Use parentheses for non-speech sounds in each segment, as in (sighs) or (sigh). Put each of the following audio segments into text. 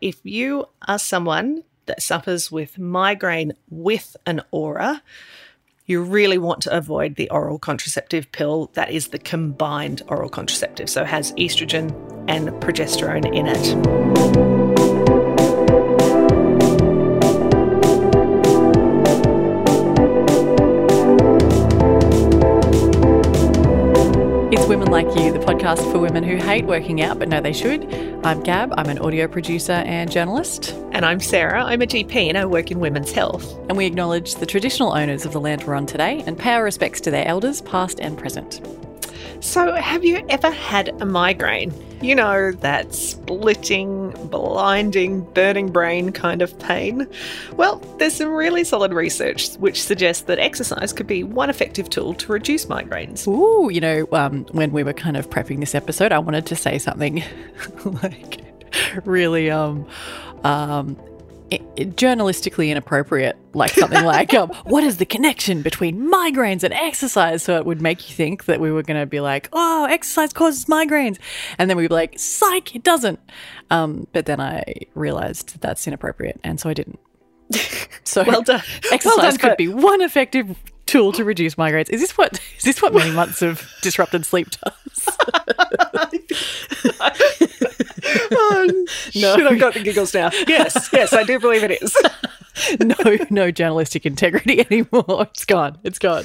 If you are someone that suffers with migraine with an aura, you really want to avoid the oral contraceptive pill that is the combined oral contraceptive, so has estrogen and progesterone in it. Podcast for women who hate working out but know they should. I'm Gab, I'm an audio producer and journalist. And I'm Sarah, I'm a GP and I work in women's health. And we acknowledge the traditional owners of the land we're on today and pay our respects to their elders, past and present. So, have you ever had a migraine? You know, that splitting, blinding, burning brain kind of pain? Well, there's some really solid research which suggests that exercise could be one effective tool to reduce migraines. Ooh, you know, um, when we were kind of prepping this episode, I wanted to say something (laughs) like really um, um, i- journalistically inappropriate, like something like, um, (laughs) "What is the connection between migraines and exercise?" So it would make you think that we were going to be like, "Oh, exercise causes migraines," and then we'd be like, "Psych, it doesn't." Um, but then I realized that that's inappropriate, and so I didn't. (laughs) So Well done. (laughs) Exercise Well done could for- be one effective tool to reduce migraines. Is this what is this what many months of disrupted sleep does? (laughs) oh, (laughs) Shit, I've got the giggles now. Yes, yes, I do believe it is. (laughs) no, no journalistic integrity anymore. It's gone. It's gone.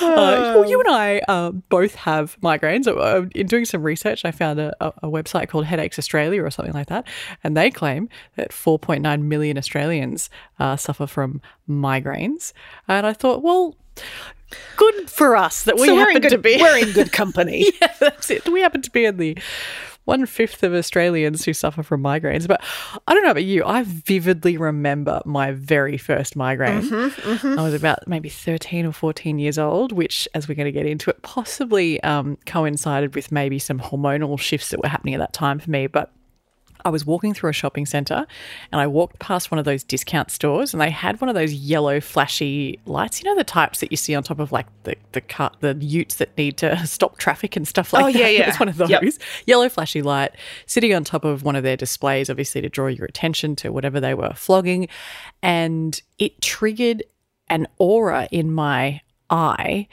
Uh, well, you and I uh, both have migraines. Uh, In doing some research, I found a, a, a website called Headaches Australia or something like that, and they claim that 4.9 million Australians uh, suffer from migraines. And I thought, well, good for us that we so happen good, to be. we're in good company. yeah, that's it. We happen to be in the one fifth of Australians who suffer from migraines. But I don't know about you. I vividly remember my very first migraine. I was about maybe 13 or 14 years old, which, as we're going to get into it, possibly um, coincided with maybe some hormonal shifts that were happening at that time for me. But I was walking through a shopping center and I walked past one of those discount stores and they had one of those yellow flashy lights. You know the types that you see on top of like the the car, the utes that need to (laughs) stop traffic and stuff oh, like Oh, that. yeah, It yeah. was one of those Yep. yellow flashy light sitting on top of one of their displays, obviously to draw your attention to whatever they were flogging, and it triggered an aura in my eye.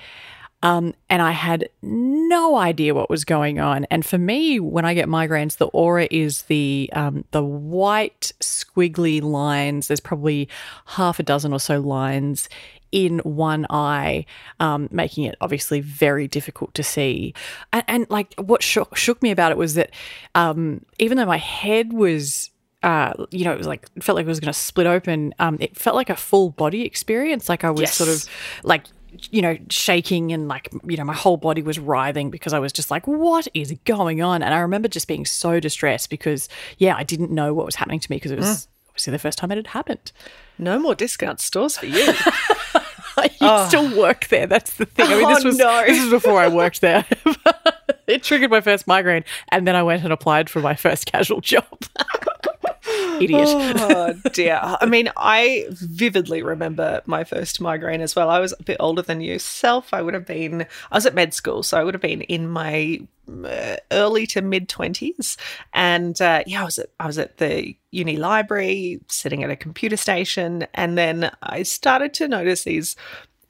Um, and I had no idea what was going on. And for me, when I get migraines, the aura is the um, the white squiggly lines. There's probably half a dozen or so lines in one eye, um, making it obviously very difficult to see. And, and like what shook, shook me about it was that um, even though my head was uh, you know, it was like it felt like it was going to split open. Um, it felt like a full body experience. Like I was Yes. sort of like you know shaking and like you know my whole body was writhing because I was just like, what is going on? And I remember just being so distressed because yeah, I didn't know what was happening to me because it was mm. obviously the first time it had happened. No more discount stores for you. (laughs) (laughs) you oh. still work there. That's the thing. I mean, this Oh, was no. this was before I worked there. (laughs) it triggered my first migraine, and then I went and applied for my first casual job. Idiot. oh dear. I mean, I vividly remember my first migraine as well. I was a bit older than yourself. I would have been, I was at med school, so I would have been in my uh, early to mid 20s. And uh, yeah, I was, at, I was at the uni library, sitting at a computer station, and then I started to notice these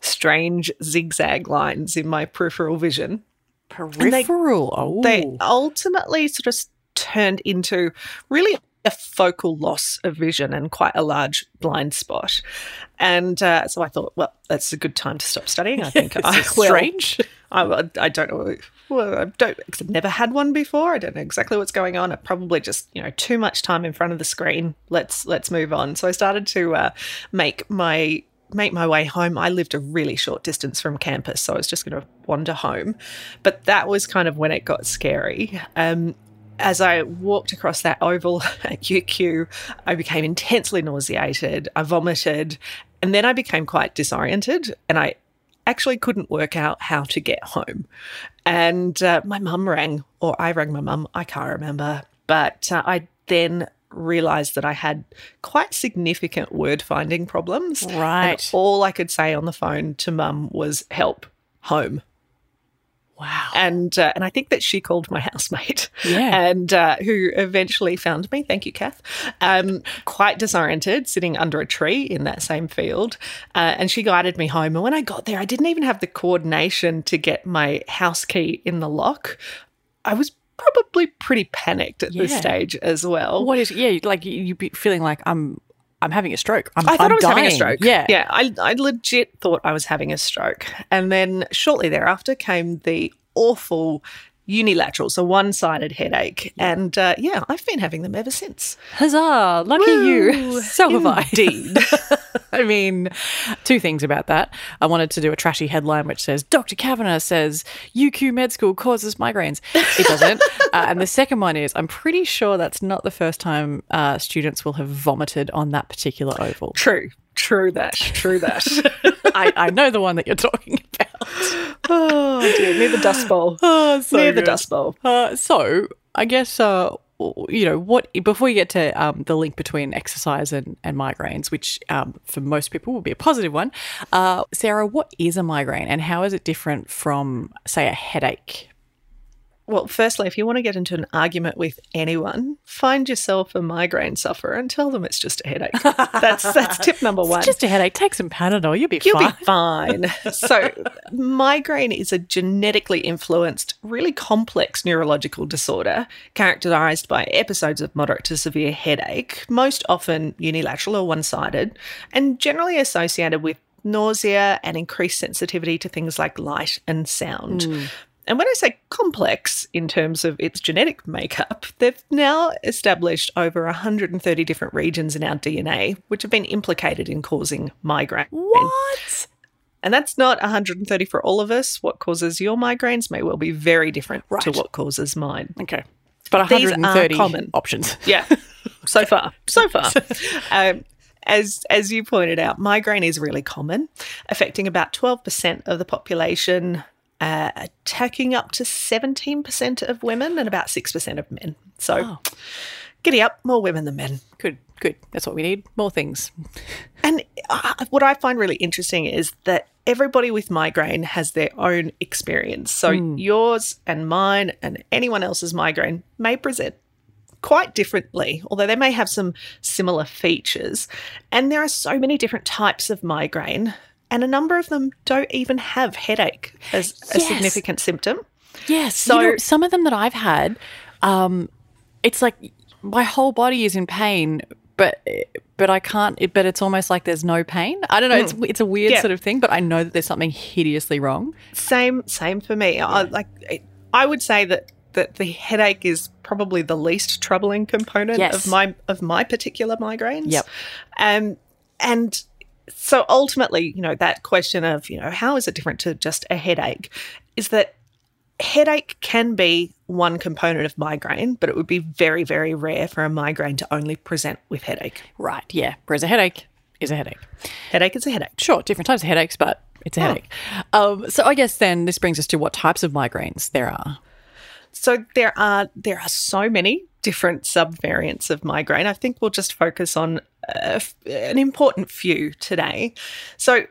strange zigzag lines in my peripheral vision. Peripheral. oh, They ultimately sort of turned into really a focal loss of vision and quite a large blind spot. And uh, so I thought, well, that's a good time to stop studying. I think (laughs) This I strange. I, I don't know. Well, I don't. Cause I've never had one before. I don't know exactly what's going on. I probably just you know too much time in front of the screen. Let's let's move on. So I started to uh, make my make my way home. I lived a really short distance from campus, so I was just going to wander home. But that was kind of when it got scary. Um, as I walked across that oval (laughs) at UQ, I became intensely nauseated. I vomited, and then I became quite disoriented, and I actually couldn't work out how to get home. And uh, my mum rang, or I rang my mum, I can't remember. But uh, I then realized that I had quite significant word finding problems. Right. And all I could say on the phone to mum was help, home. Wow. And uh, and I think that she called my (laughs) housemate, Yeah. and uh, who eventually found me. Thank you, Kath. Um, quite disoriented, sitting under a tree in that same field, uh, and she guided me home. And when I got there, I didn't even have the coordination to get my house key in the lock. I was probably pretty panicked at this stage as well. What is? Yeah, like you feeling like I'm I'm having a stroke. I'm, I thought I'm I was having a stroke. Yeah. Yeah. I, I legit thought I was having a stroke. And then shortly thereafter came the awful unilateral, so one sided headache. And uh, yeah, I've been having them ever since. Huzzah! Lucky you. Woo, (laughs) So have I. Indeed. (laughs) (laughs) I mean, two things about that. I wanted to do a trashy headline which says Dr. Kavanagh says UQ med school causes migraines. It doesn't. uh, and the second one is I'm pretty sure that's not the first time uh, students will have vomited on that particular oval. true. True that. True that. (laughs) I, I know the one that you're talking about. (laughs) oh, dear. Near the Dust Bowl. (laughs) Oh, so Near the. Dust Bowl. Uh, so I guess uh, you know what before you get to um, the link between exercise and, and migraines, which um, for most people will be a positive one. Uh, Sarah, what is a migraine and how is it different from, say, a headache? Well, firstly, if you want to get into an argument with anyone, find yourself a migraine sufferer and tell them it's just a headache. That's that's tip (laughs) number one. It's just a headache. Take some Panadol. You'll be You'll fine. be fine. (laughs) so, migraine is a genetically influenced, really complex neurological disorder characterized by episodes of moderate to severe headache, most often unilateral or one sided, and generally associated with nausea and increased sensitivity to things like light and sound. Mm. And when I say complex in terms of its genetic makeup, they've now established over 130 different regions in our DNA which have been implicated in causing migraine. What? And that's not 130 for all of us. What causes your migraines may well be very different to what causes mine. Okay. But These are 130 common. options. (laughs) Yeah, so far, so far. (laughs) Um, as as you pointed out, migraine is really common, affecting about 12% of the population, uh, attacking up to 17% of women and about 6% of men. So, giddy up, more women than men. Good, good. That's what we need. More things. (laughs) And uh, what I find really interesting is that everybody with migraine has their own experience. So yours and mine and anyone else's migraine may present quite differently, although they may have some similar features. And there are so many different types of migraine, and a number of them don't even have headache as a significant symptom. Yes. So- So some of them that I've had, um, it's like my whole body is in pain, but but I can't. It, but it's almost like there's no pain. I don't know. It's it's a weird Yeah. sort of thing, but I know that there's something hideously wrong. Same, same for me. I, like, I would say that that the headache is probably the least troubling component Yes. of my of my particular migraines. Yep. Um, and so ultimately, you know, that question of you know how is it different to just a headache is that headache can be one component of migraine, but it would be very, very rare for a migraine to only present with headache. Right. Yeah. Whereas a headache is a headache. Headache is a headache. Sure, different types of headaches, but it's a headache. Um, so I guess then this brings us to what types of migraines there are. So there are there are so many different subvariants of migraine. I think we'll just focus on a f an important few today. So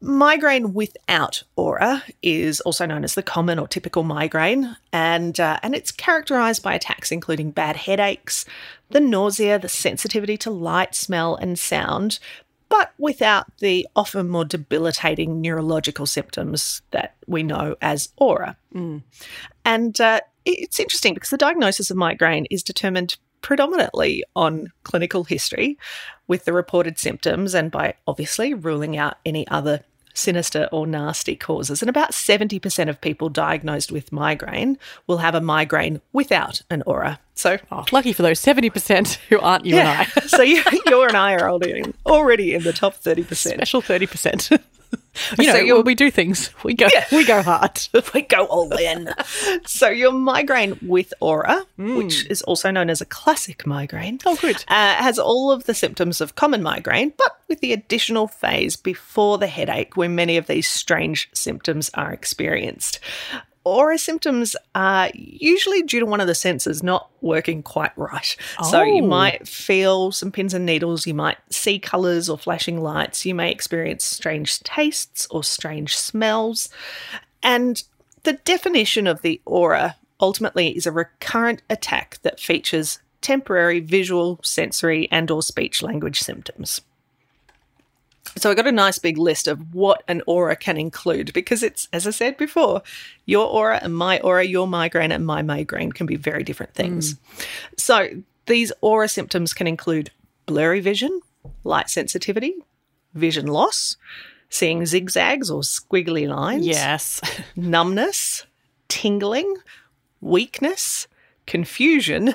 migraine without aura is also known as the common or typical migraine, and uh, and it's characterized by attacks including bad headaches, the nausea, the sensitivity to light, smell, and sound. But without the often more debilitating neurological symptoms that we know as aura. And uh, it's interesting because the diagnosis of migraine is determined predominantly on clinical history with the reported symptoms and by obviously ruling out any other sinister or nasty causes. And about 70% of people diagnosed with migraine will have a migraine without an aura. So, Oh, lucky for those 70% (laughs) who aren't you and I. so you, (laughs) you and I are already in, already in the top 30%. Special 30%. (laughs) you know, So when we do things, (laughs) we go we go hard. (laughs) we go all in. so your migraine with aura, which is also known as a classic migraine, Oh, good. uh, has all of the symptoms of common migraine, but with the additional phase before the headache, where many of these strange symptoms are experienced. Aura symptoms are usually due to one of the senses not working quite right. So you Oh. might feel some pins and needles, you might see colours or flashing lights, you may experience strange tastes or strange smells. And the definition of the aura ultimately is a recurrent attack that features temporary visual, sensory, and or speech language symptoms. So I got a nice big list of what an aura can include because it's, as I said before, your aura and my aura, your migraine and my migraine can be very different things. Mm. So these aura symptoms can include blurry vision, light sensitivity, vision loss, seeing zigzags or squiggly lines. Yes. (laughs) numbness, tingling, weakness, confusion,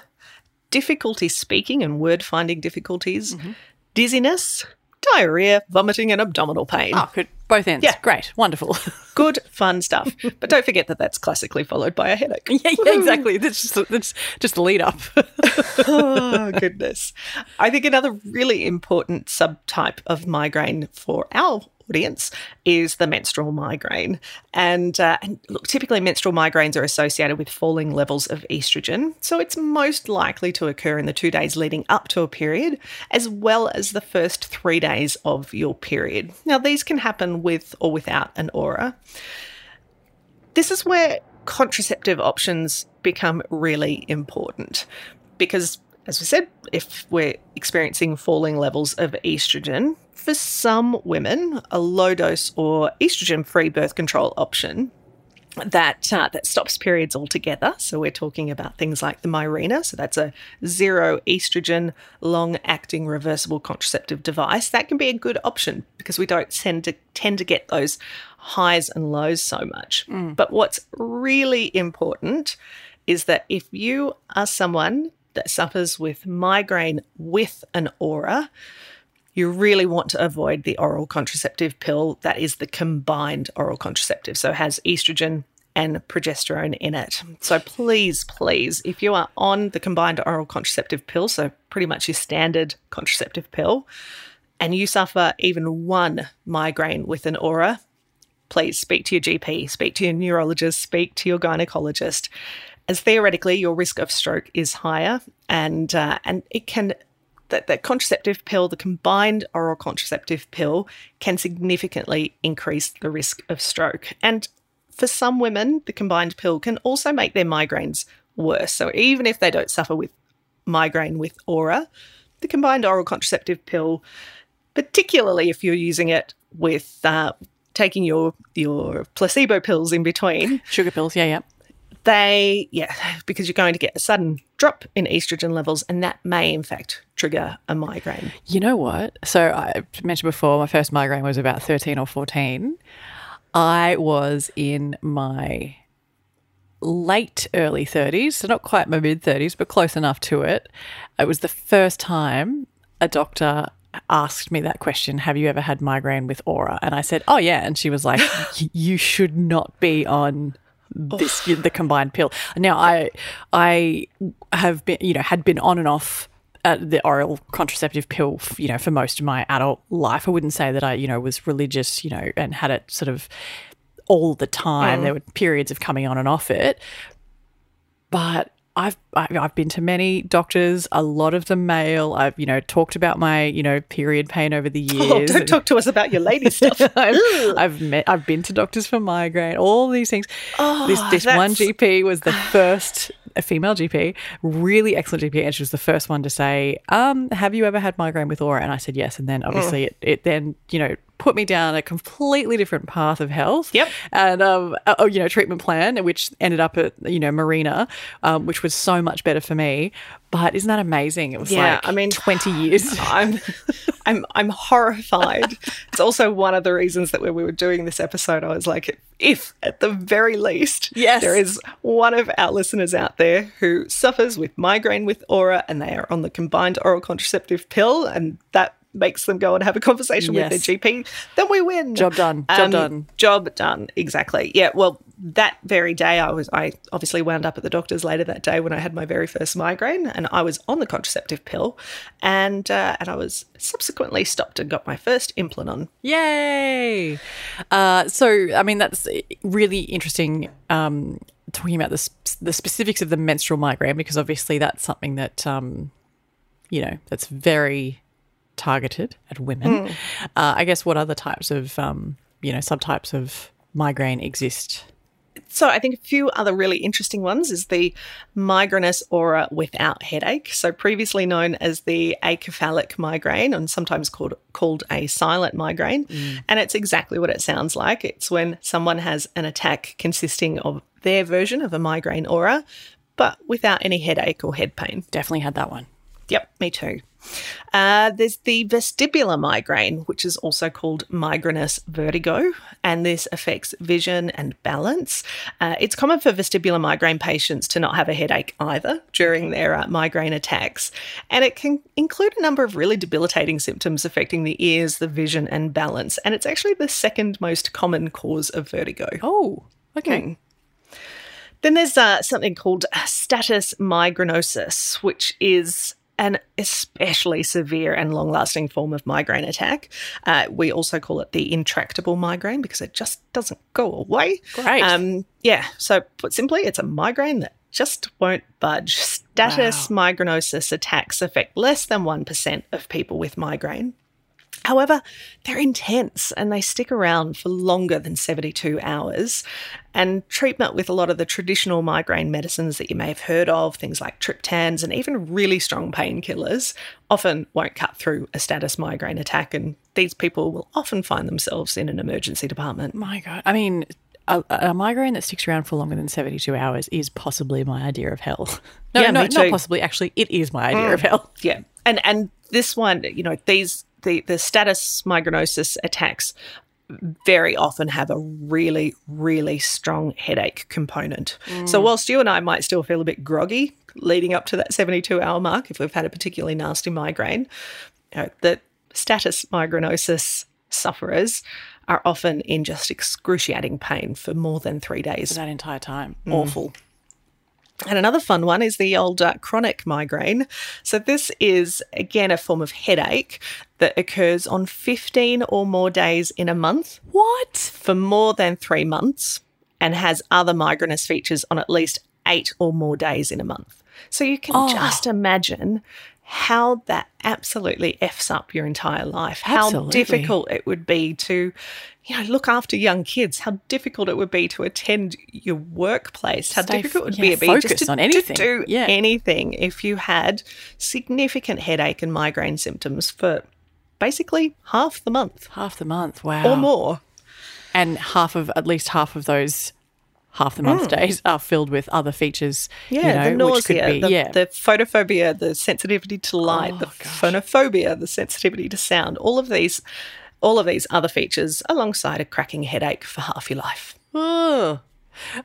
difficulty speaking and word finding difficulties, mm-hmm. dizziness, diarrhea, vomiting, and abdominal pain. Oh, good. Both ends. Yeah. Great. Wonderful. (laughs) good, fun stuff. But don't forget that that's classically followed by a headache. (laughs) yeah, yeah, exactly. That's just, that's just the lead up. (laughs) oh, goodness. I think another really important subtype of migraine for our audience is the menstrual migraine. And, uh, and look, typically menstrual migraines are associated with falling levels of estrogen. So it's most likely to occur in the two days leading up to a period, as well as the first three days of your period. Now, these can happen with or without an aura. This is where contraceptive options become really important because as we said, if we're experiencing falling levels of estrogen, for some women, a low dose or estrogen free birth control option that uh, that stops periods altogether. So we're talking about things like the Mirena. So that's a zero estrogen, long acting reversible contraceptive device. That can be a good option because we don't tend to tend to get those highs and lows so much. Mm. But what's really important is that if you are someone that suffers with migraine with an aura, you really want to avoid the oral contraceptive pill that is the combined oral contraceptive. So it has estrogen and progesterone in it. So please, please, if you are on the combined oral contraceptive pill, so pretty much your standard contraceptive pill, and you suffer even one migraine with an aura, please speak to your GP, speak to your neurologist, speak to your gynecologist, as theoretically your risk of stroke is higher, and uh, and it can that the contraceptive pill, the combined oral contraceptive pill, can significantly increase the risk of stroke. And for some women, the combined pill can also make their migraines worse. So even if they don't suffer with migraine with aura, the combined oral contraceptive pill, particularly if you're using it with uh, taking your your placebo pills in between, sugar pills, yeah, yeah they, yeah, (sighs) because you're going to get a sudden drop in estrogen levels, and that may in fact trigger a migraine. You know what? So I mentioned before, my first migraine was about 13 or 14. I was in my late early 30s, so not quite my mid 30s, but close enough to it. It was the first time a doctor asked me that question Have you ever had migraine with aura? And I said, Oh, yeah. And she was like, (laughs) You should not be on this the combined pill. Now I I have been you know had been on and off uh, the oral contraceptive pill, you know, for most of my adult life. I wouldn't say that I, you know, was religious, you know, and had it sort of all the time. Mm. There were periods of coming on and off it. But I've I've been to many doctors, a lot of them male. I've you know talked about my you know period pain over the years. (laughs) Oh, don't talk to us about your lady stuff. (laughs) I've, I've, met I've been to doctors for migraine, all these things. Oh, this this one GP was the (sighs) first a female GP, really excellent GP, and she was the first one to say, um, "Have you ever had migraine with aura?" And I said yes, and then obviously mm. it, it then you know put me down a completely different path of health. Yep. And um, oh, you know, treatment plan, which ended up at you know Mirena, um, which was so much better for me. But isn't that amazing? It was yeah, like I mean, twenty years. (laughs) I'm, I'm, I'm horrified. it's also one of the reasons that when we were doing this episode, I was like, if at the very least, yes. there is one of our listeners out there who suffers with migraine with aura, and they are on the combined oral contraceptive pill, and that makes them go and have a conversation yes. with their GP, then we win. Job done. Job um, done. Job done. Exactly. Yeah. Well, that very day, I was I obviously wound up at the doctor's later that day when I had my very first migraine, and I was on the contraceptive pill, and uh, and I was subsequently stopped and got my first implant on. Yay! Uh, so I mean that's really interesting. Um, talking about the the specifics of the menstrual migraine because obviously that's something that um, you know that's very targeted at women. Mm. Uh, I guess what other types of, um, you know, subtypes of migraine exist? So I think a few other really interesting ones is the migrainous aura without headache. So previously known as the acephalic migraine and sometimes called called a silent migraine. And it's exactly what it sounds like. It's when someone has an attack consisting of their version of a migraine aura, but without any headache or head pain. Definitely had that one. Yep, me too. Uh, there's the vestibular migraine, which is also called migrainous vertigo, and this affects vision and balance. Uh, it's common for vestibular migraine patients to not have a headache either during their uh, migraine attacks, and it can include a number of really debilitating symptoms affecting the ears, the vision, and balance. And it's actually the second most common cause of vertigo. Oh, okay. Hmm. Then there's uh, something called status migrainosus, which is an especially severe and long lasting form of migraine attack. Uh, we also call it the intractable migraine because it just doesn't go away. Great. Um, yeah. So, put simply, it's a migraine that just won't budge. Status migrainosus attacks affect less than 1% of people with migraine. However, they're intense and they stick around for longer than 72 hours. And treatment with a lot of the traditional migraine medicines that you may have heard of, things like triptans and even really strong painkillers, often won't cut through a status migraine attack. And these people will often find themselves in an emergency department. My God. I mean, a, a migraine that sticks around for longer than 72 hours is possibly my idea of hell. (laughs) No, Yeah, no, not possibly. Actually, it is my idea mm. of hell. Yeah. And and this one, you know, these the the status migrainosus attacks very often have a really really strong headache component. So mm. whilst you and I might still feel a bit groggy leading up to that 72 hour mark if we've had a particularly nasty migraine, you know, the status migrainosus sufferers are often in just excruciating pain for more than 3 days. That entire time. Mm. Awful. And another fun one is the old uh, chronic migraine. So, this is again a form of headache that occurs on 15 or more days in a month What? for more than three months and has other migrainous features on at least eight or more days in a month. So, you can just imagine how that absolutely F's up your entire life, how Absolutely. difficult it would be to. You know, look after young kids. How difficult it would be to attend your workplace. How Stay difficult it would yeah, be, be just focused to, on anything. to do Yeah. anything if you had significant headache and migraine symptoms for basically half the month Half the month. Wow. or more. And half of, at least half of those half the month mm. days are filled with other features. Yeah, you know, the nausea, be, the, yeah. the photophobia, the sensitivity to light, the oh, phonophobia, the sensitivity to sound. All of these, all of these other features, alongside a cracking headache for half your life. Oh.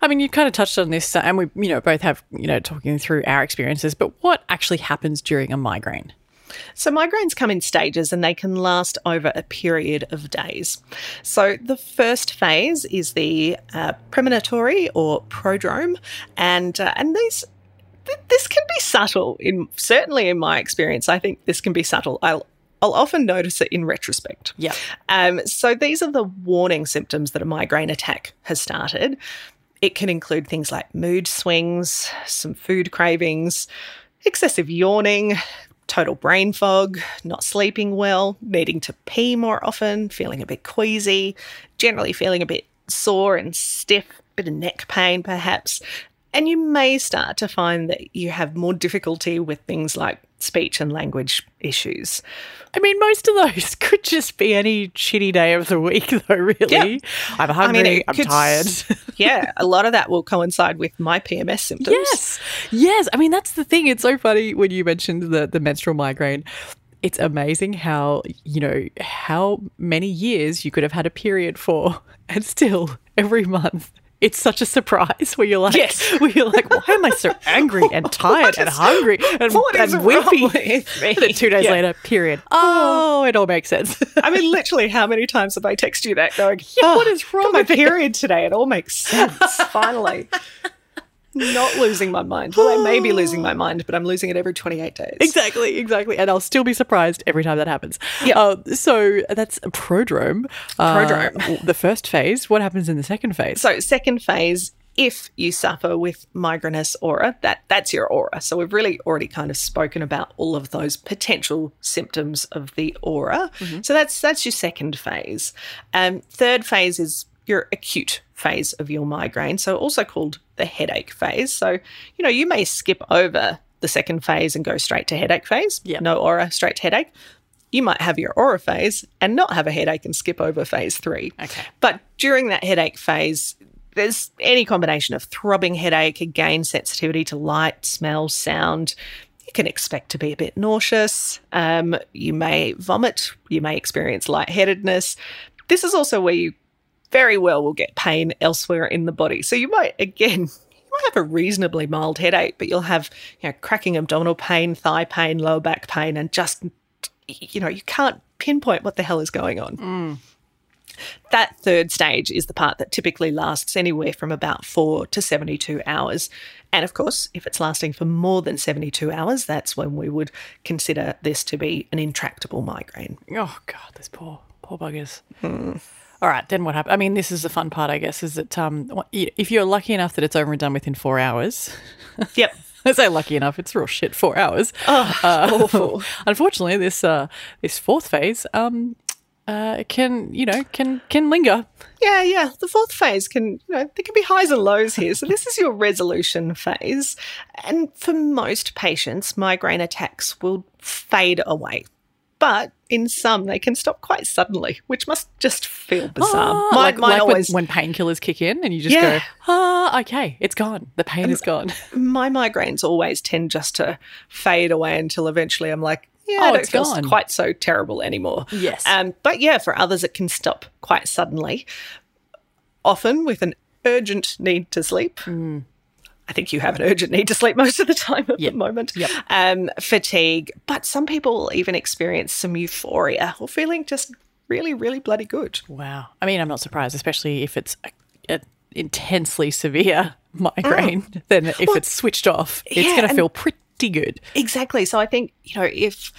I mean, you kind of touched on this, and we, you know, both have, you know, talking through our experiences. But what actually happens during a migraine? So, migraines come in stages and they can last over a period of days. So, the first phase is the uh, premonitory or prodrome, and uh, and these th- this can be subtle. In certainly in my experience, I think this can be subtle. I'll I'll often notice it in retrospect. Yeah. Um, so these are the warning symptoms that a migraine attack has started. It can include things like mood swings, some food cravings, excessive yawning, total brain fog, not sleeping well, needing to pee more often, feeling a bit queasy, generally feeling a bit sore and stiff, bit of neck pain perhaps. And you may start to find that you have more difficulty with things like speech and language issues. I mean, most of those (laughs) could just be any shitty day of the week, (laughs) though, really. I'm hungry, it I'm could tired. (laughs) yeah, a lot of that will coincide with my PMS symptoms. Yes, yes. I mean, that's the thing. It's so funny when you mentioned the the menstrual migraine. It's amazing how you know how many years you could have had a period for, and still every month. It's such a surprise where you're like, Yes. where you're like, why am I so (laughs) angry and tired and hungry and, is and wimpy? (laughs) And then two days Yeah. later, period. Oh, oh it all makes sense. (laughs) I mean, literally, how many times have I texted you that going, "Oh, what is wrong got my period today? It all makes sense. Finally. Not losing my mind. Well, I may be losing my (gasps) mind, but I'm losing it every 28 days. Exactly, exactly. And I'll still be surprised every time that happens. Yeah. Uh, so that's a prodrome. Uh, Prodrome. the first phase. What happens in the second phase? So, second phase, if you suffer with migrainous aura, that that's your aura. So we've really already kind of spoken about all of those potential symptoms of the aura. So that's that's your second phase. Um, third phase is your acute phase of your migraine, so also called the headache phase. So, you know, you may skip over the second phase and go straight to headache phase. Yep. No aura, straight to headache. You might have your aura phase and not have a headache and skip over phase three. Okay. But during that headache phase, there's any combination of throbbing headache, again, sensitivity to light, smell, sound. You can expect to be a bit nauseous. Um, you may vomit. You may experience lightheadedness. This is also where you very well will get pain elsewhere in the body. So you might, again, (laughs) you might have a reasonably mild headache, but you'll have, you know, cracking abdominal pain, thigh pain, lower back pain, and just, you know, you can't pinpoint what the hell is going on. Mm. That third stage is the part that typically lasts anywhere from about four to 72 hours. And of course, if it's lasting for more than 72 hours, that's when we would consider this to be an intractable migraine. Oh God, those poor poor buggers. Hmm. All right, then what happened? I mean, this is the fun part, I guess, is that um, if you're lucky enough that it's over and done within four hours. (laughs) Yep. I say lucky enough; it's real shit. Four hours. Oh, awful. (laughs) Unfortunately, this uh, this fourth phase um, uh, can you know can can linger. Yeah, yeah. The fourth phase can, you know, there can be highs and lows here. So this is your resolution phase. And for most patients, migraine attacks will fade away. But in some, they can stop quite suddenly, which must just feel bizarre. Ah, mine like mine like always, when, when painkillers kick in and you just Yeah. go, ah, okay, it's gone. The pain is gone. my migraines always tend just to fade away until eventually I'm like, yeah, Oh, I don't feel gone. quite so terrible anymore. Yes. Um, but yeah, for others, it can stop quite suddenly, often with an urgent need to sleep. I think you have an urgent need to sleep most of the time at Yep. the moment. Yep. Um, fatigue, but some people even experience some euphoria or feeling just really, really bloody good. Wow. I mean, I'm not surprised, especially if it's a, a intensely severe (laughs) migraine. Then if it's switched off, it's Mm. yeah, going to feel pretty good. Exactly. So I think, you know, if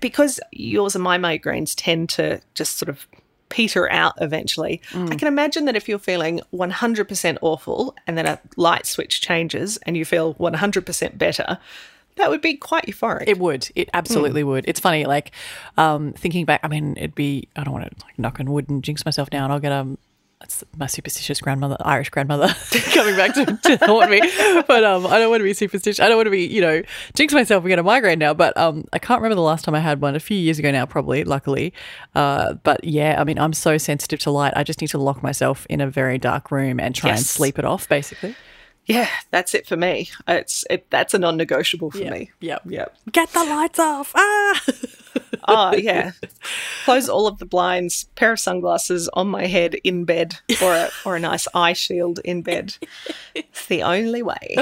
because yours and my migraines tend to just sort of peter out eventually, I can imagine that if you're feeling 100% awful and then a light switch changes and you feel 100% better, that would be quite euphoric. It would. It absolutely Hmm. would. It's funny, like um, thinking back. I mean, it'd be. I don't want to like knock on wood and jinx myself now. And I'll get um. That's my superstitious grandmother, Irish grandmother, (laughs) coming back to, to haunt me. But um, I don't want to be superstitious. I don't want to be, you know, jinx myself and get a migraine now. But um, I can't remember the last time I had one. A few years ago now, probably. Luckily, uh, but yeah, I mean, I'm so sensitive to light. I just need to lock myself in a very dark room and try and sleep it off. Basically, yeah, that's it for me. It's it, that's a non-negotiable for me. Yep. Yep. get the lights off. Ah. (laughs) Oh, yeah. Close all of the blinds, pair of sunglasses on my head in bed, or a, (laughs) or a nice eye shield in bed. It's the only way.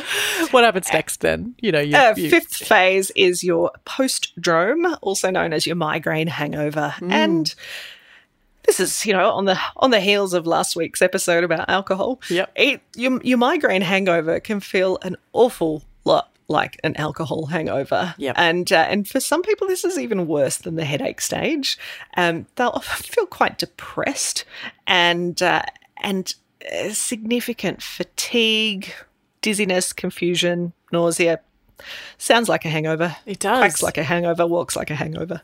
what happens next then? You know, you, Uh, you- fifth phase is your postdrome, also known as your migraine hangover, and this is you know on the on the heels of last week's episode about alcohol. Yep. it, your your migraine hangover can feel an awful lot like an alcohol hangover. Yep. and uh, and for some people this is even worse than the headache stage. Um, they'll often (laughs) feel quite depressed and uh, and uh, significant fatigue, dizziness, confusion, nausea. Sounds like a hangover. It does. Quacks like a hangover, walks like a hangover.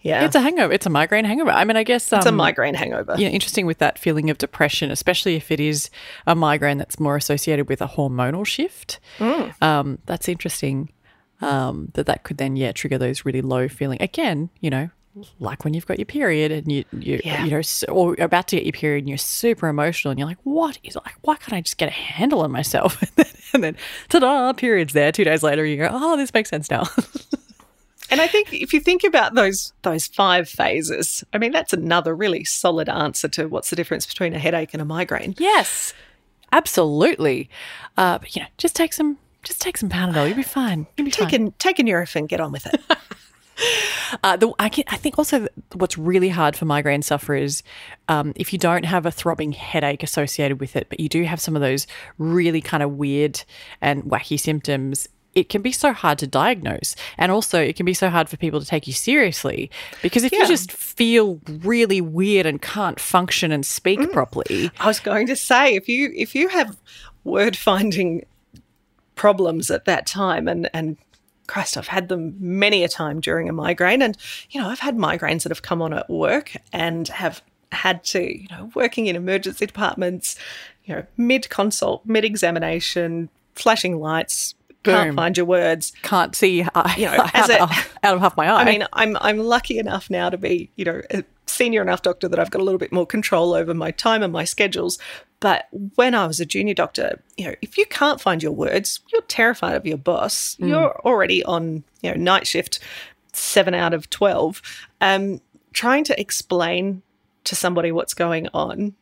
Yeah. It's a hangover. It's a migraine hangover. I mean, I guess um, It's a migraine hangover. know, interesting with that feeling of depression, especially if it is a migraine that's more associated with a hormonal shift. Mm. Um, that's interesting. Um, that that could then yeah trigger those really low feeling again. You know, like when you've got your period and you you Yeah. you know or you're about to get your period and you're super emotional and you're like, what is like? Why can't I just get a handle on myself? (laughs) and then ta-da, periods there. Two days later, you go, oh, this makes sense now. (laughs) And I think if you think about those those five phases, I mean that's another really solid answer to what's the difference between a headache and a migraine. Yes, absolutely. Uh, but you know, just take some, just take some Panadol. You'll be fine. You'll be Take fine. a take a Nurofen, get on with it. (laughs) (laughs) Uh, the, I, can, I think also what's really hard for migraine sufferers, um, if you don't have a throbbing headache associated with it, but you do have some of those really kind of weird and wacky symptoms. It can be so hard to diagnose. And also, it can be so hard for people to take you seriously because if Yeah. you just feel really weird and can't function and speak properly, I was going to say if you if you have word finding problems at that time and and Christ, I've had them many a time during a migraine. And, you know, I've had migraines that have come on at work and have had to, you know, working in emergency departments, you know, mid consult, mid examination, flashing lights, can't find your words. Can't see uh, You know, (laughs) out, a- out of half my eye. I mean, I'm I'm lucky enough now to be, you know, a senior enough doctor that I've got a little bit more control over my time and my schedules. But when I was a junior doctor, you know, if you can't find your words, you're terrified of your boss. You're already on, you know, night shift, seven out of twelve. Um, trying to explain to somebody what's going on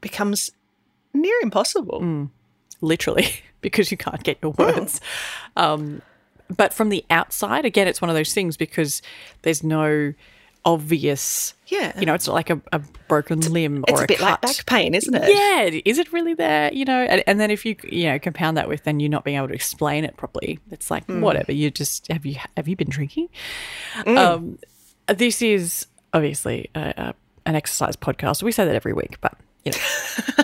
becomes near impossible. literally (laughs) because you can't get your words. Um, but from the outside, again, it's one of those things because there's no obvious. Yeah. You know, it's not like a, a broken limb It's or a bit like cut. back pain, isn't it? Yeah, is it really there? You know, and, and then if you you know compound that with then you not being able to explain it properly, it's like Hmm. whatever. You just have you have you been drinking? Hmm. Um, this is obviously a, a, an exercise podcast. We say that every week, but you (laughs) know,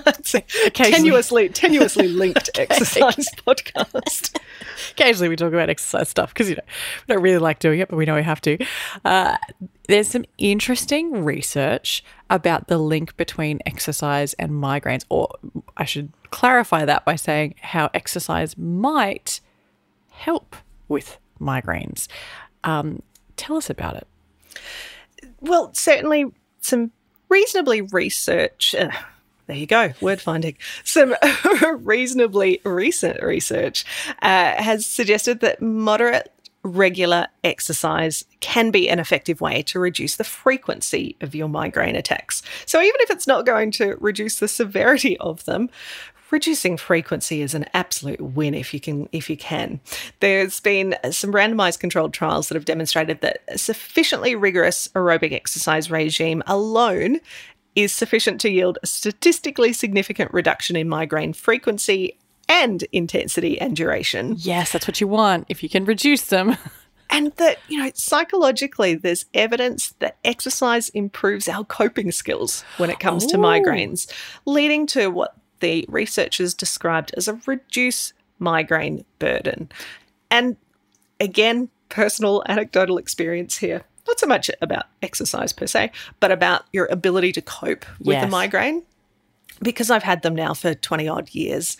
tenuously, tenuously (laughs) linked exercise podcast. occasionally we talk about exercise stuff because you know we don't really like doing it, but we know we have to. Uh, there's some interesting research about the link between exercise and migraines, or I should clarify that by saying how exercise might help with migraines. Um, tell us about it. Well, certainly some reasonably research. Uh, there you go, word finding. Some (laughs) reasonably recent research uh, has suggested that moderate, regular exercise can be an effective way to reduce the frequency of your migraine attacks. So, even if it's not going to reduce the severity of them, reducing frequency is an absolute win if you can if you can. There's been some randomized controlled trials that have demonstrated that a sufficiently rigorous aerobic exercise regime alone is sufficient to yield a statistically significant reduction in migraine frequency and intensity and duration. Yes, that's what you want if you can reduce them. (laughs) and that you know psychologically there's evidence that exercise improves our coping skills when it comes to oh. migraines leading to what the researchers described as a reduced migraine burden. And again personal anecdotal experience here. Not so much about exercise per se but about your ability to cope with the migraine because I've had them now for 20 odd years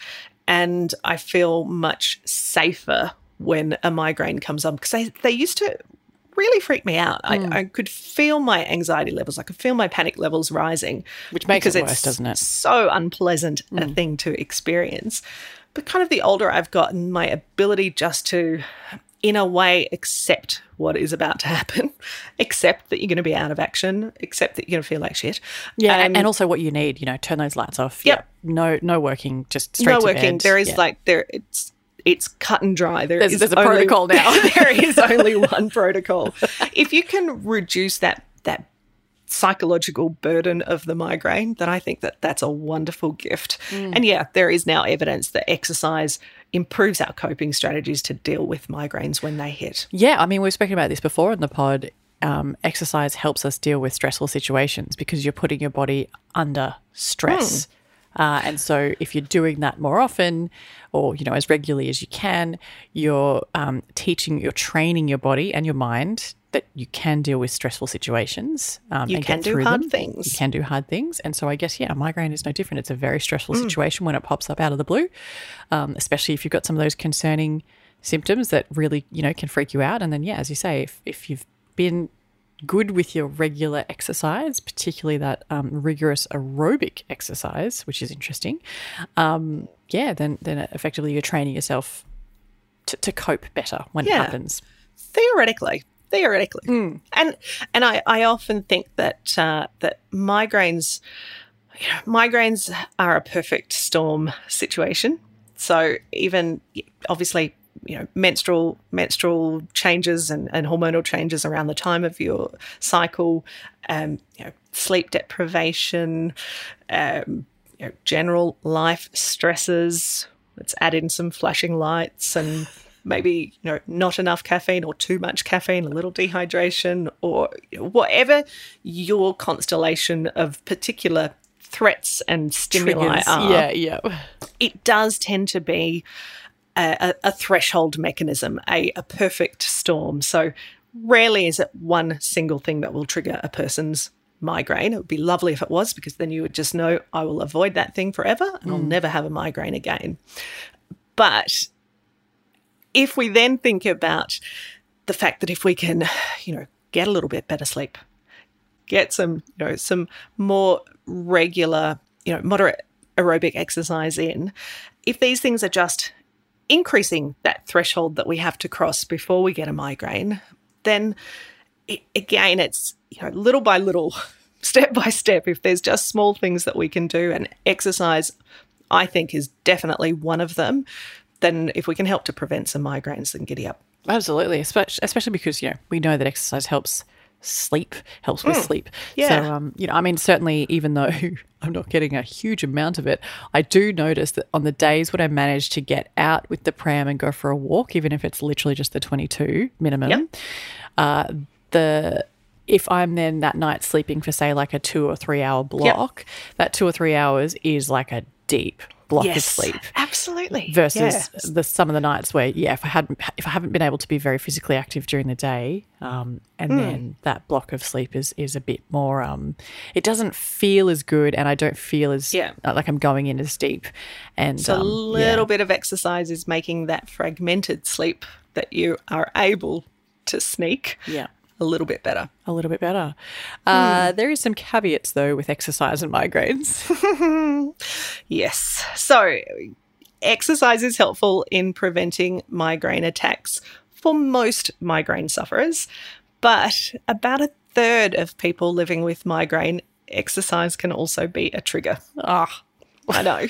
and I feel much safer when a migraine comes on because they, they used to really freak me out. Hmm. I, I could feel my anxiety levels, I could feel my panic levels rising. Which makes it worse, doesn't it? So unpleasant Hmm. a thing to experience. But kind of the older I've gotten, my ability just to, in a way, accept what is about to (laughs) happen, accept that you're going to be out of action, accept that you're going to feel like shit. Yeah, Um, and also what you need, you know, turn those lights off. Yep. Yeah. No no working, just straight no working. bed. There is Yeah. like there it's it's cut and dry. There There's- is there's a only- protocol (laughs) now. (laughs) there is only one protocol. If you can reduce that that psychological burden of the migraine, then I think that that's a wonderful gift. Mm. And yeah, there is now evidence that exercise improves our coping strategies to deal with migraines when they hit. Yeah, I mean, we've spoken about this before in the pod. Um, exercise helps us deal with stressful situations because you're putting your body under stress. Uh, and so, if you're doing that more often, or you know, as regularly as you can, you're um, teaching, you're training your body and your mind that you can deal with stressful situations. Um, You can do hard them. things. You can do hard things, and so I guess yeah, a migraine is no different. It's a very stressful Mm. situation when it pops up out of the blue, um, especially if you've got some of those concerning symptoms that really you know can freak you out. And then yeah, as you say, if if you've been good with your regular exercise, particularly that um, rigorous aerobic exercise, which is interesting, um, yeah, then then effectively you're training yourself to, to cope better when Yeah. it happens. theoretically theoretically and and i i often think that uh that migraines you know, migraines are a perfect storm situation so even obviously you know menstrual menstrual changes and, and hormonal changes around the time of your cycle um you know sleep deprivation um you know general life stresses let's add in some flashing lights and maybe you know not enough caffeine or too much caffeine a little dehydration or whatever your constellation of particular threats and stimuli Triggers. are Yeah, yeah. it does tend to be a, a, threshold mechanism, a, a perfect storm. So rarely is it one single thing that will trigger a person's migraine. It would be lovely if it was because then you would just know I will avoid that thing forever and I'll mm. never have a migraine again. But if we then think about the fact that if we can, you know, get a little bit better sleep, get some, you know, some more regular, you know, moderate aerobic exercise in, if these things are just increasing that threshold that we have to cross before we get a migraine, then it, again, it's you know little by little, (laughs) step by step. If there's just small things that we can do, and exercise, I think, is definitely one of them. Then, if we can help to prevent some migraines, then giddy up. Absolutely, especially, especially because you know we know that exercise helps sleep, helps with sleep. Yeah. So, um, you know, I mean, certainly, even though (laughs) I'm not getting a huge amount of it, I do notice that on the days when I manage to get out with the pram and go for a walk, even if it's literally just the 22 minimum, Yep. uh, the if I'm then that night sleeping for say like a two or three hour block, that two or three hours is like a deep block of sleep absolutely. versus Yes. the some of the nights where yeah if i hadn't if i haven't been able to be very physically active during the day um, and Hmm. then that block of sleep is is a bit more um it doesn't feel as good and i don't feel as Yeah. uh, like i'm going in as deep and So a um, little yeah. bit of exercise is making that fragmented sleep that you are able to sneak yeah a little bit better. a little bit better uh, Hmm. there is some caveats though with exercise and migraines (laughs) Yes. So, exercise is helpful in preventing migraine attacks for most migraine sufferers, but about a third of people living with migraine, exercise can also be a trigger. Ah. I know.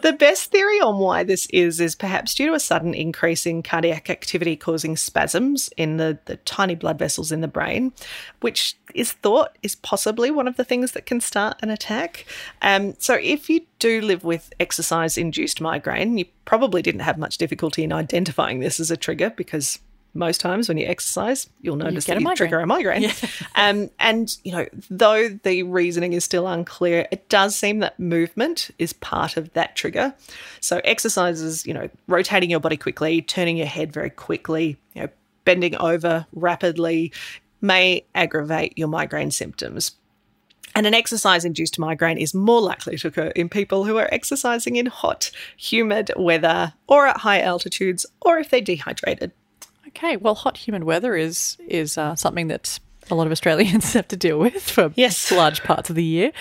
the best theory on why this is is perhaps due to a sudden increase in cardiac activity causing spasms in the, the tiny blood vessels in the brain, which is thought is possibly one of the things that can start an attack. Um, so, if you do live with exercise induced migraine, you probably didn't have much difficulty in identifying this as a trigger because most times when you exercise, you'll notice get that you migraine. trigger a migraine. (laughs) um, and, you know, though the reasoning is still unclear, it does seem that movement is part of that trigger. So, exercises, you know, rotating your body quickly, turning your head very quickly, you know, bending over rapidly may aggravate your migraine symptoms. And an exercise induced migraine is more likely to occur in people who are exercising in hot, humid weather or at high altitudes or if they're dehydrated. Okay well hot humid weather is is uh, something that a lot of Australians (laughs) have to deal with for Yes. (laughs) large parts of the year.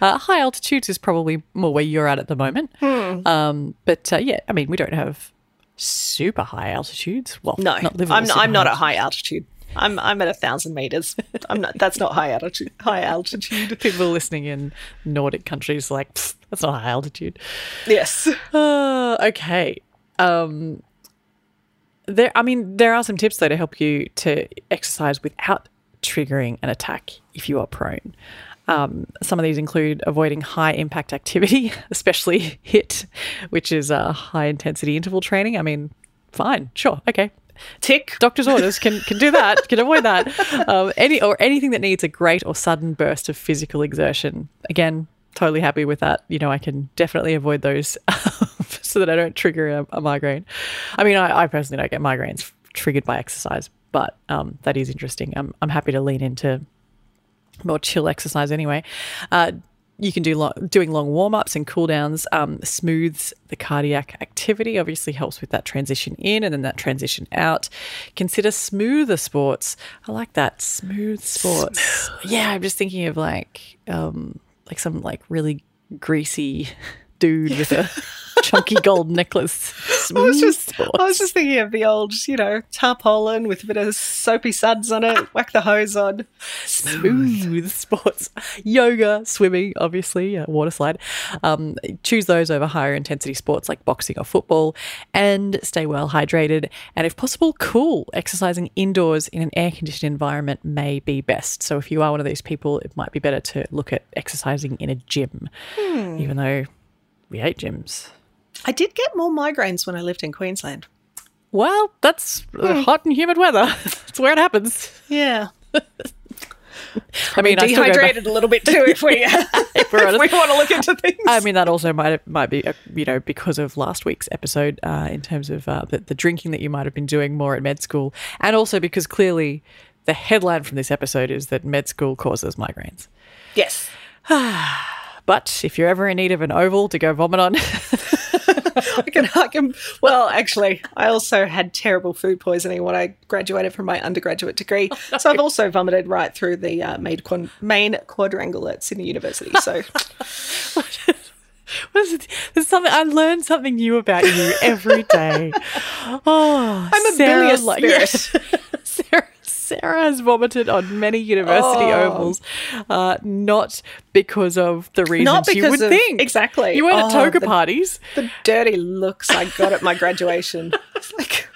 Uh, high altitudes is probably more where you're at at the moment. Hmm. Um, but uh, yeah, I mean, we don't have super high altitudes. Well, No, not I'm, I'm not at high altitude. I'm I'm at a thousand meters. I'm not. That's not high altitude. High altitude. (laughs) People listening in Nordic countries like that's not high altitude. Yes. Uh, okay. Um, there. I mean, there are some tips though to help you to exercise without triggering an attack if you are prone. Um, some of these include avoiding high impact activity, (laughs) especially HIIT, which is a high intensity interval training. I mean, fine, sure, okay, Tick. doctor's orders can can do that can avoid that (laughs) um, any or anything that needs a great or sudden burst of physical exertion again totally happy with that you know i can definitely avoid those (laughs) so that i don't trigger a, a migraine i mean I, I personally don't get migraines triggered by exercise but um, that is interesting I'm, I'm happy to lean into more chill exercise anyway. Uh, you can do lo- doing long warm ups and cool downs um, smooths the cardiac activity. Obviously, helps with that transition in and then that transition out. Consider smoother sports. I like that smooth sports. Yeah, I'm just thinking of like um, like some like really greasy (laughs) dude with a (laughs) chunky gold necklace. I was just sports. I was just thinking of the old, you know, tarpaulin with a bit of soapy suds on it. Whack the hose on. smooth with sports, yoga, swimming, obviously, uh, water slide. Um, choose those over higher intensity sports like boxing or football, and stay well hydrated. And if possible, cool. Exercising indoors in an air conditioned environment may be best. So if you are one of these people, it might be better to look at exercising in a gym, even though we hate gyms. I did get more migraines when I lived in Queensland. Well, that's uh, hot and humid weather. (laughs) That's where it happens. Yeah. I mean, I still go back- Dehydrated a little bit too if we, (laughs) (laughs) if we're honest. we want to look into things. I mean, that also might might be uh, you know because of last week's episode uh, in terms of uh, the, the drinking that you might have been doing more at med school, and also because clearly the headline from this episode is that med school causes migraines. Yes. (sighs) But if you're ever in need of an oval to go vomit on, (laughs) I can, I can, well, actually, I also had terrible food poisoning when I graduated from my undergraduate degree. (laughs) So I've also vomited right through the uh, main, main quadrangle at Sydney University. So (laughs) what is it? There's something I learn something new about you every day. Oh, I'm a Sarah, bilious like- spirit. Sarah, Sarah has vomited on many university Oh. ovals, uh, not because of the reasons Not you would of- think. exactly. You weren't at Oh, toga the- parties. the dirty looks I got at my graduation. (laughs) It's like,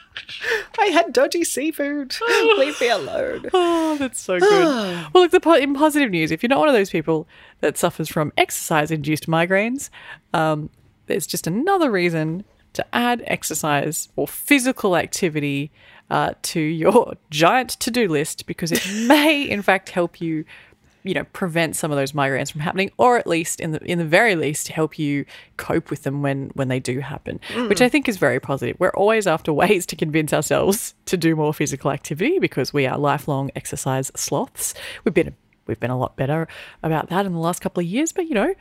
I had dodgy seafood. Leave me alone. (sighs) Oh, that's so good. (sighs) well, look, the po- in positive news, if you're not one of those people that suffers from exercise-induced migraines, um, there's just another reason to add exercise or physical activity uh, to your (laughs) giant to-do list because it may, in fact, help you. You know, prevent some of those migraines from happening, or at least, in the in the very least, help you cope with them when when they do happen, which I think is very positive. We're always after ways to convince ourselves to do more physical activity because we are lifelong exercise sloths. We've been we've been a lot better about that in the last couple of years, but you know,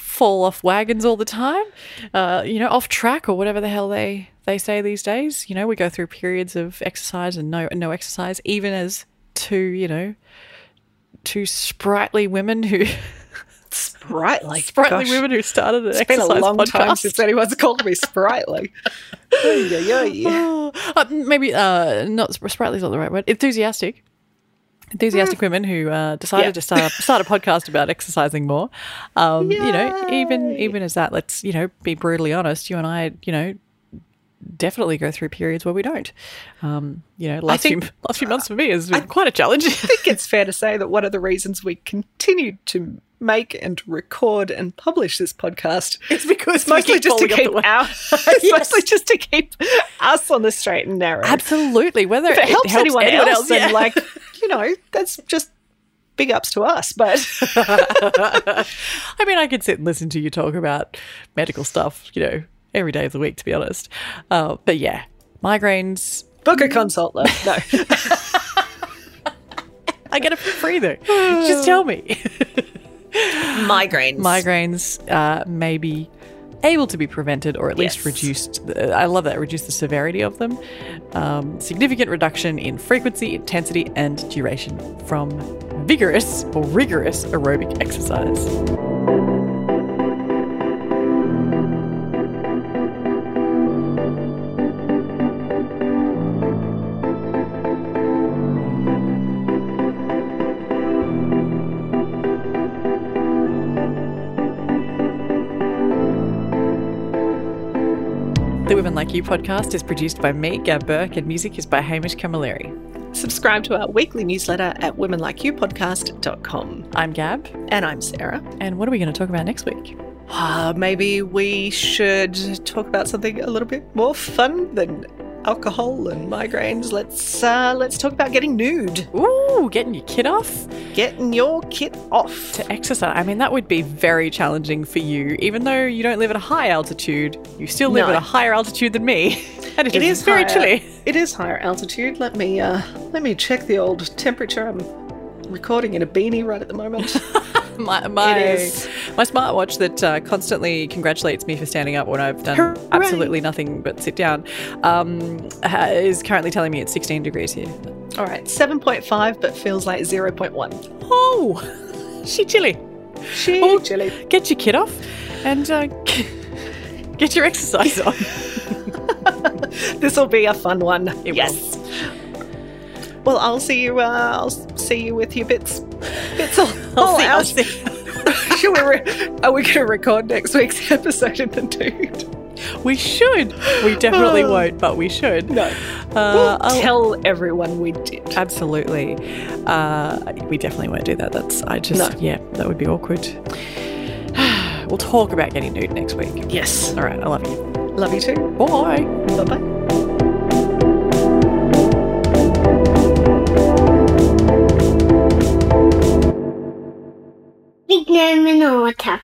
fall off wagons all the time, uh, you know, off track or whatever the hell they they say these days. You know, we go through periods of exercise and no no exercise, even as two you know two sprightly women who (laughs) Sprightly. (laughs) sprightly Gosh, women who started an It's been a long podcast. time since anyone's called me sprightly. (laughs) Ay, ay. Oh, uh, maybe uh, not sprightly is not the right word. Enthusiastic. Enthusiastic women who uh, decided Yeah. to start a, (laughs) start a podcast about exercising more. Um, You know, even even as that, let's you know be brutally honest. You and I, you know, definitely go through periods where we don't. Um, you know, last think- few (laughs) last few months for me has been quite a challenge. I think it's (laughs) fair to say that one of the reasons we continue to make and record and publish this podcast it's because mostly just to keep our. it's mostly just to keep us on the straight and narrow. Absolutely, whether if it, helps, anyone, else, then yeah. like you know, that's just big ups to us. But (laughs) I mean, I could sit and listen to you talk about medical stuff, you know, every day of the week, to be honest. Uh, but yeah, migraines. book a consult, though. No, (laughs) I get it for free though. (sighs) Just tell me. migraines. migraines uh, may be able to be prevented or at least Yes. reduced. I love that, reduce the severity of them. Um, significant reduction in frequency, intensity, and duration from vigorous or rigorous aerobic exercise. You podcast is produced by me, Gab Burke, and music is by Hamish Camilleri. Subscribe to our weekly newsletter at womenlikeyoupodcast.com. I'm Gab, And I'm Sarah. and what are we going to talk about next week? Uh, maybe we should talk about something a little bit more fun than alcohol and migraines. Let's uh, let's talk about getting nude, Ooh, getting your kit off getting your kit off. to exercise. I mean, that would be very challenging for you. Even though you don't live at a high altitude, you still live No. at a higher altitude than me. (laughs) And It is very higher- chilly. It is higher altitude. Let me uh, let me check the old temperature. I'm recording in a beanie right at the moment. (laughs) (laughs) My, my, my smartwatch that uh, constantly congratulates me for standing up when I've done Hooray. absolutely nothing but sit down um, is currently telling me it's 16 degrees here. All right, seven point five, but feels like zero point one. Oh, (laughs) she chilly. She Oh. chilly. Get your kid off and uh, (laughs) get your exercise on. This will be a fun one. It yes. Well, I'll see you. Uh, I'll see you with your bits. Bits all, (laughs) all see, I'll see. (laughs) Should we re- are we going to record next week's (laughs) episode in the dude? We should. We definitely won't, but we should. No. Uh, we'll I'll- tell everyone we did. Absolutely. Uh, we definitely won't do that. That's, I just, No. yeah, that would be awkward. (sighs) we'll talk about getting nude next week. Yes. All right. I love you. Love you too. Bye. Bye bye. Big name water.